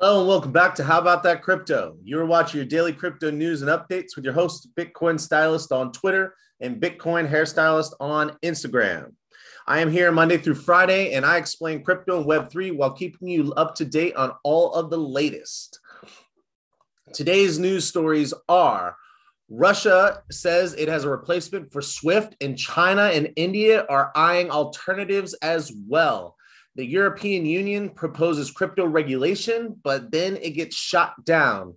Hello and welcome back to How About That Crypto. You're watching your daily crypto news and updates with your host, Bitcoin Stylist on Twitter and Bitcoin Hairstylist on Instagram. I am here Monday through Friday and I explain crypto and Web3 while keeping you up to date on all of the latest. Today's news stories are Russia says it has a replacement for SWIFT, and China and India are eyeing alternatives as well. The European Union proposes crypto regulation, but then it gets shot down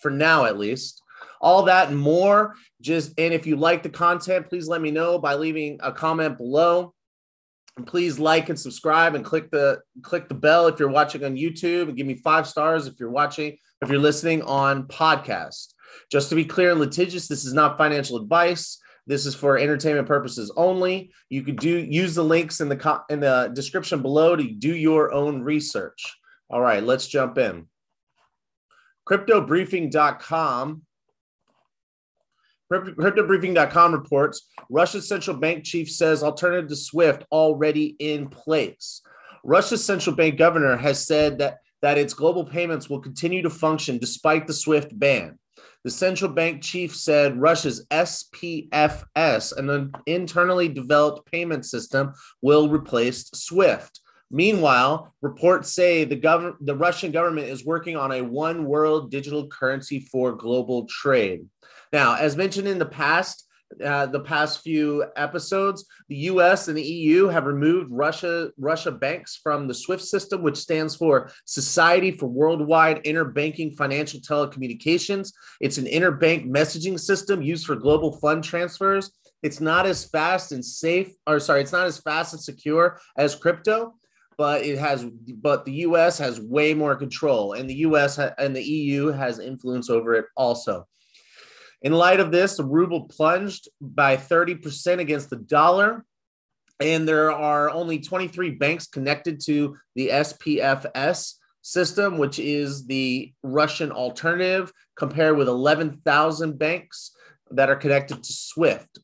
for now, at least. All that and more. Just and if you like the content, please let me know by leaving a comment below. And please like and subscribe and click the click the bell if you're watching on YouTube and give me five stars if you're watching if you're listening on podcast. Just to be clear and litigious, this is not financial advice. This is for entertainment purposes only. You could do use the links in the co- in the description below to do your own research. All right, let's jump in. CryptoBriefing.com CryptoBriefing.com reports Russia's central bank chief says alternative to SWIFT already in place. Russia's central bank governor has said that, that its global payments will continue to function despite the SWIFT ban. The central bank chief said Russia's SPFS, an internally developed payment system, will replace SWIFT. Meanwhile, reports say the, gov- the Russian government is working on a one world digital currency for global trade. Now, as mentioned in the past, uh, the past few episodes, the U.S. and the EU have removed Russia Russia banks from the SWIFT system, which stands for Society for Worldwide Interbanking Financial Telecommunications. It's an interbank messaging system used for global fund transfers. It's not as fast and safe, or sorry, it's not as fast and secure as crypto, but it has. But the U.S. has way more control, and the U.S. Ha- and the EU has influence over it also. In light of this, the ruble plunged by 30% against the dollar. And there are only 23 banks connected to the SPFS system, which is the Russian alternative, compared with 11,000 banks that are connected to SWIFT.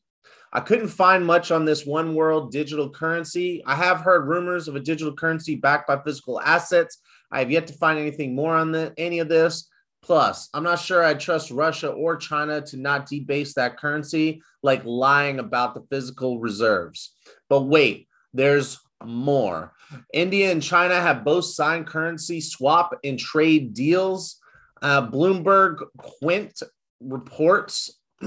I couldn't find much on this one world digital currency. I have heard rumors of a digital currency backed by physical assets. I have yet to find anything more on the, any of this. Plus, I'm not sure I trust Russia or China to not debase that currency, like lying about the physical reserves. But wait, there's more. India and China have both signed currency swap and trade deals. Uh, Bloomberg Quint reports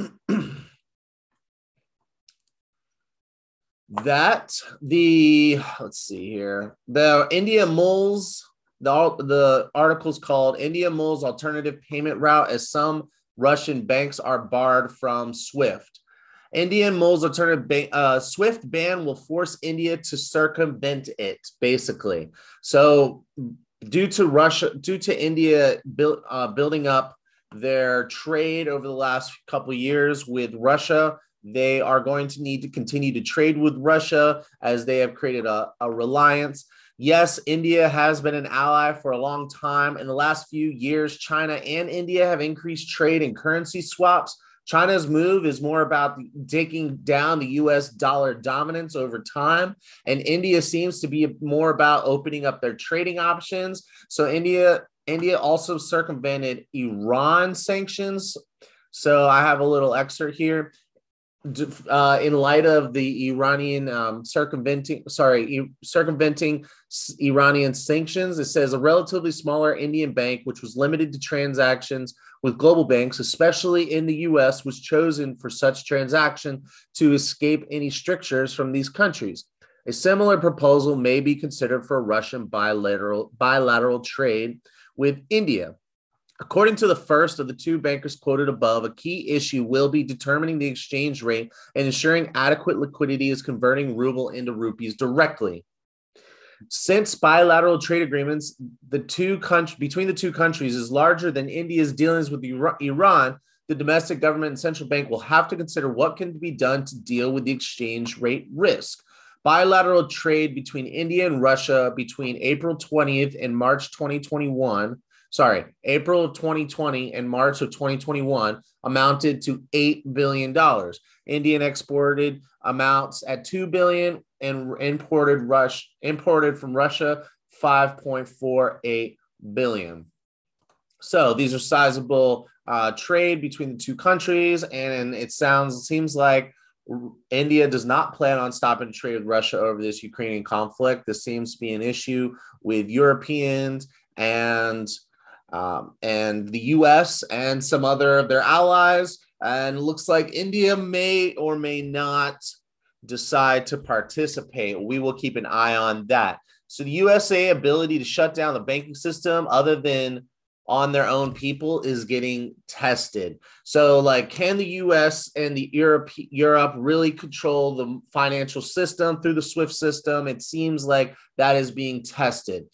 that the let's see here the India moles the, the article's called India Moles Alternative Payment Route as some Russian banks are barred from SWIFT. Indian Moles Alternative ba- uh, SWIFT ban will force India to circumvent it, basically. So, due to Russia, due to India build, uh, building up their trade over the last couple years with Russia, they are going to need to continue to trade with Russia as they have created a, a reliance. Yes, India has been an ally for a long time. In the last few years, China and India have increased trade and currency swaps. China's move is more about taking down the US dollar dominance over time. And India seems to be more about opening up their trading options. So India, India also circumvented Iran sanctions. So I have a little excerpt here uh, in light of the Iranian um, circumventing, sorry, circumventing Iranian sanctions, it says a relatively smaller Indian bank, which was limited to transactions with global banks, especially in the U.S., was chosen for such transaction to escape any strictures from these countries. A similar proposal may be considered for Russian bilateral bilateral trade with India. According to the first of the two bankers quoted above, a key issue will be determining the exchange rate and ensuring adequate liquidity is converting ruble into rupees directly. Since bilateral trade agreements the two country, between the two countries is larger than India's dealings with Iran, the domestic government and central bank will have to consider what can be done to deal with the exchange rate risk. Bilateral trade between India and Russia between April 20th and March 2021 sorry, April of 2020 and March of 2021 amounted to $8 billion. Indian exported amounts at 2 billion and imported rush imported from Russia 5.48 billion. So these are sizable uh, trade between the two countries, and it sounds it seems like India does not plan on stopping trade with Russia over this Ukrainian conflict. This seems to be an issue with Europeans and um, and the U.S. and some other of their allies. And looks like India may or may not decide to participate. We will keep an eye on that. So the USA ability to shut down the banking system, other than on their own people is getting tested. So, like, can the US and the Europe Europe really control the financial system through the SWIFT system? It seems like that is being tested.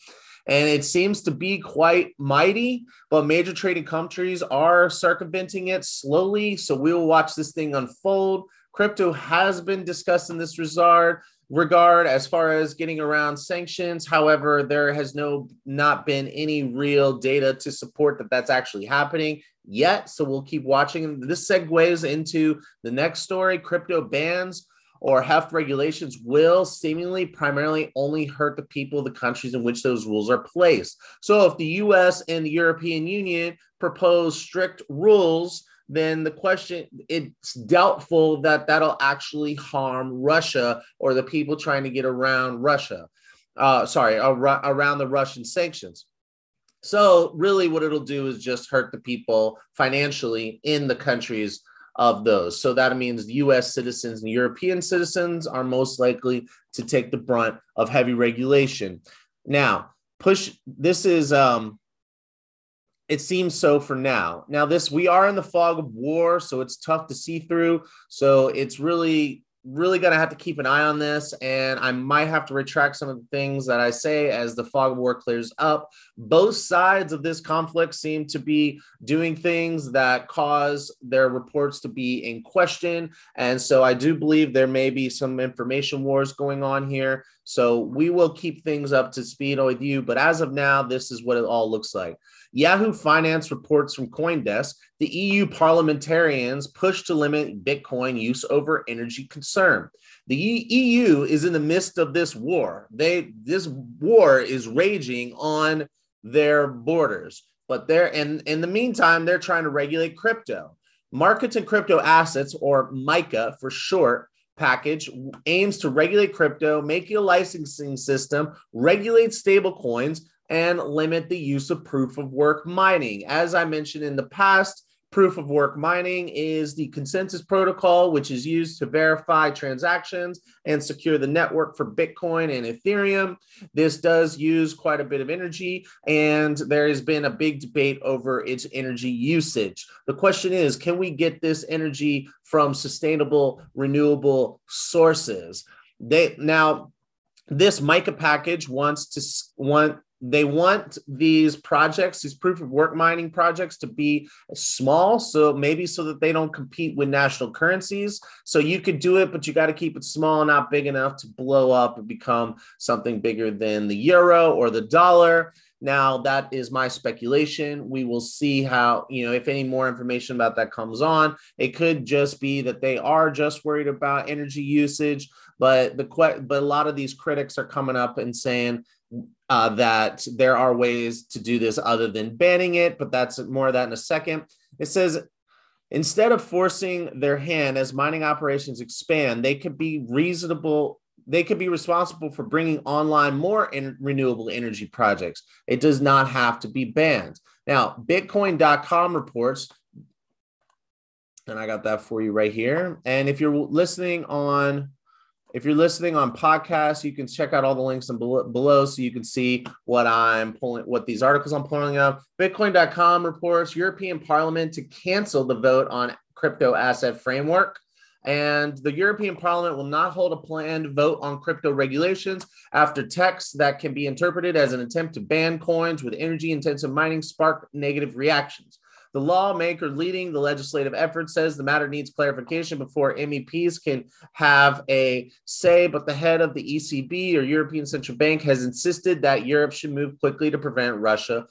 And it seems to be quite mighty, but major trading countries are circumventing it slowly. So we'll watch this thing unfold. Crypto has been discussed in this regard regard as far as getting around sanctions. However, there has no not been any real data to support that that's actually happening yet. So we'll keep watching. This segues into the next story: crypto bans or heft regulations will seemingly primarily only hurt the people of the countries in which those rules are placed. So if the US and the European Union propose strict rules then the question it's doubtful that that'll actually harm Russia or the people trying to get around Russia. Uh, sorry, ar- around the Russian sanctions. So really, what it'll do is just hurt the people financially in the countries of those. So that means U.S. citizens and European citizens are most likely to take the brunt of heavy regulation. Now, push. This is um, it seems so for now. Now, this we are in the fog of war, so it's tough to see through. So it's really, really going to have to keep an eye on this. And I might have to retract some of the things that I say as the fog of war clears up. Both sides of this conflict seem to be doing things that cause their reports to be in question. And so I do believe there may be some information wars going on here. So we will keep things up to speed with you. But as of now, this is what it all looks like. Yahoo Finance reports from Coindesk the EU parliamentarians push to limit Bitcoin use over energy concern. The EU is in the midst of this war. They this war is raging on their borders, but they're in in the meantime they're trying to regulate crypto. Markets and Crypto Assets, or MICA for short, package aims to regulate crypto, make a licensing system, regulate stablecoins, and limit the use of proof of work mining. As I mentioned in the past, proof of work mining is the consensus protocol, which is used to verify transactions and secure the network for Bitcoin and Ethereum. This does use quite a bit of energy, and there has been a big debate over its energy usage. The question is can we get this energy from sustainable, renewable sources? They now this mica package wants to want they want these projects, these proof of work mining projects, to be small. So maybe so that they don't compete with national currencies. So you could do it, but you got to keep it small, not big enough to blow up and become something bigger than the euro or the dollar. Now, that is my speculation. We will see how, you know, if any more information about that comes on. It could just be that they are just worried about energy usage, but the but a lot of these critics are coming up and saying uh, that there are ways to do this other than banning it, but that's more of that in a second. It says instead of forcing their hand as mining operations expand, they could be reasonable. They could be responsible for bringing online more in renewable energy projects. It does not have to be banned. Now, Bitcoin.com reports, and I got that for you right here. And if you're listening on if you're listening on podcasts, you can check out all the links in below so you can see what I'm pulling, what these articles I'm pulling up. Bitcoin.com reports European Parliament to cancel the vote on crypto asset framework. And the European Parliament will not hold a planned vote on crypto regulations after text that can be interpreted as an attempt to ban coins with energy intensive mining spark negative reactions. The lawmaker leading the legislative effort says the matter needs clarification before MEPs can have a say, but the head of the ECB or European Central Bank has insisted that Europe should move quickly to prevent Russia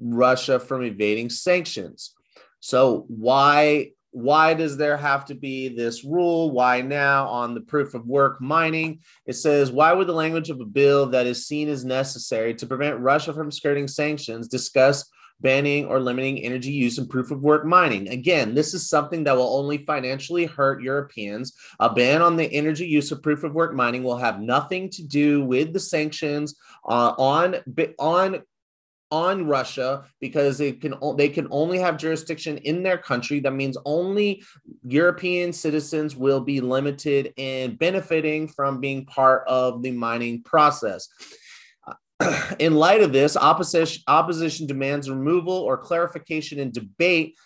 Russia from evading sanctions. So why why does there have to be this rule? Why now on the proof of work mining? It says, why would the language of a bill that is seen as necessary to prevent Russia from skirting sanctions discuss banning or limiting energy use in proof of work mining. Again, this is something that will only financially hurt Europeans. A ban on the energy use of proof of work mining will have nothing to do with the sanctions uh, on on on Russia because they can they can only have jurisdiction in their country. That means only European citizens will be limited in benefiting from being part of the mining process. In light of this, opposition opposition demands removal or clarification and debate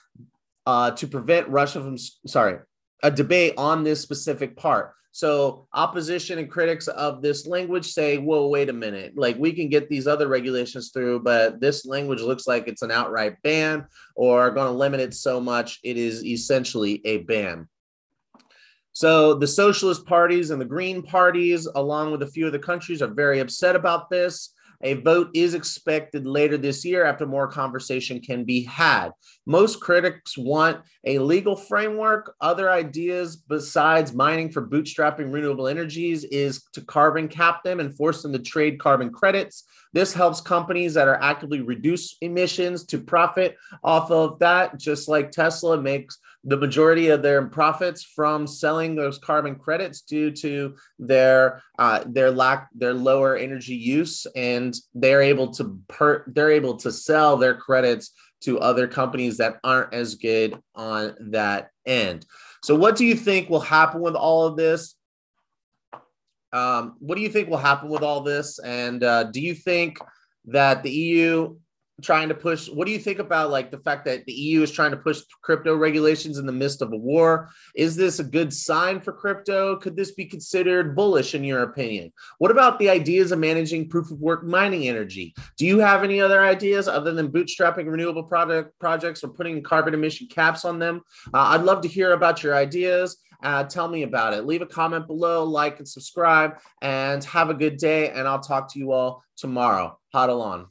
uh, to prevent Russia from sorry a debate on this specific part. So opposition and critics of this language say, "Whoa, wait a minute! Like we can get these other regulations through, but this language looks like it's an outright ban or going to limit it so much it is essentially a ban." So the socialist parties and the green parties, along with a few of the countries, are very upset about this. A vote is expected later this year after more conversation can be had. Most critics want a legal framework. Other ideas besides mining for bootstrapping renewable energies is to carbon cap them and force them to trade carbon credits. This helps companies that are actively reduce emissions to profit off of that, just like Tesla makes the majority of their profits from selling those carbon credits due to their uh, their lack their lower energy use and they're able to per they're able to sell their credits to other companies that aren't as good on that end. So what do you think will happen with all of this? Um, what do you think will happen with all this? And uh, do you think that the eu trying to push what do you think about like the fact that the EU is trying to push crypto regulations in the midst of a war is this a good sign for crypto could this be considered bullish in your opinion what about the ideas of managing proof of work mining energy do you have any other ideas other than bootstrapping renewable product projects or putting carbon emission caps on them uh, I'd love to hear about your ideas uh, tell me about it. Leave a comment below, like and subscribe, and have a good day. And I'll talk to you all tomorrow. Huddle on.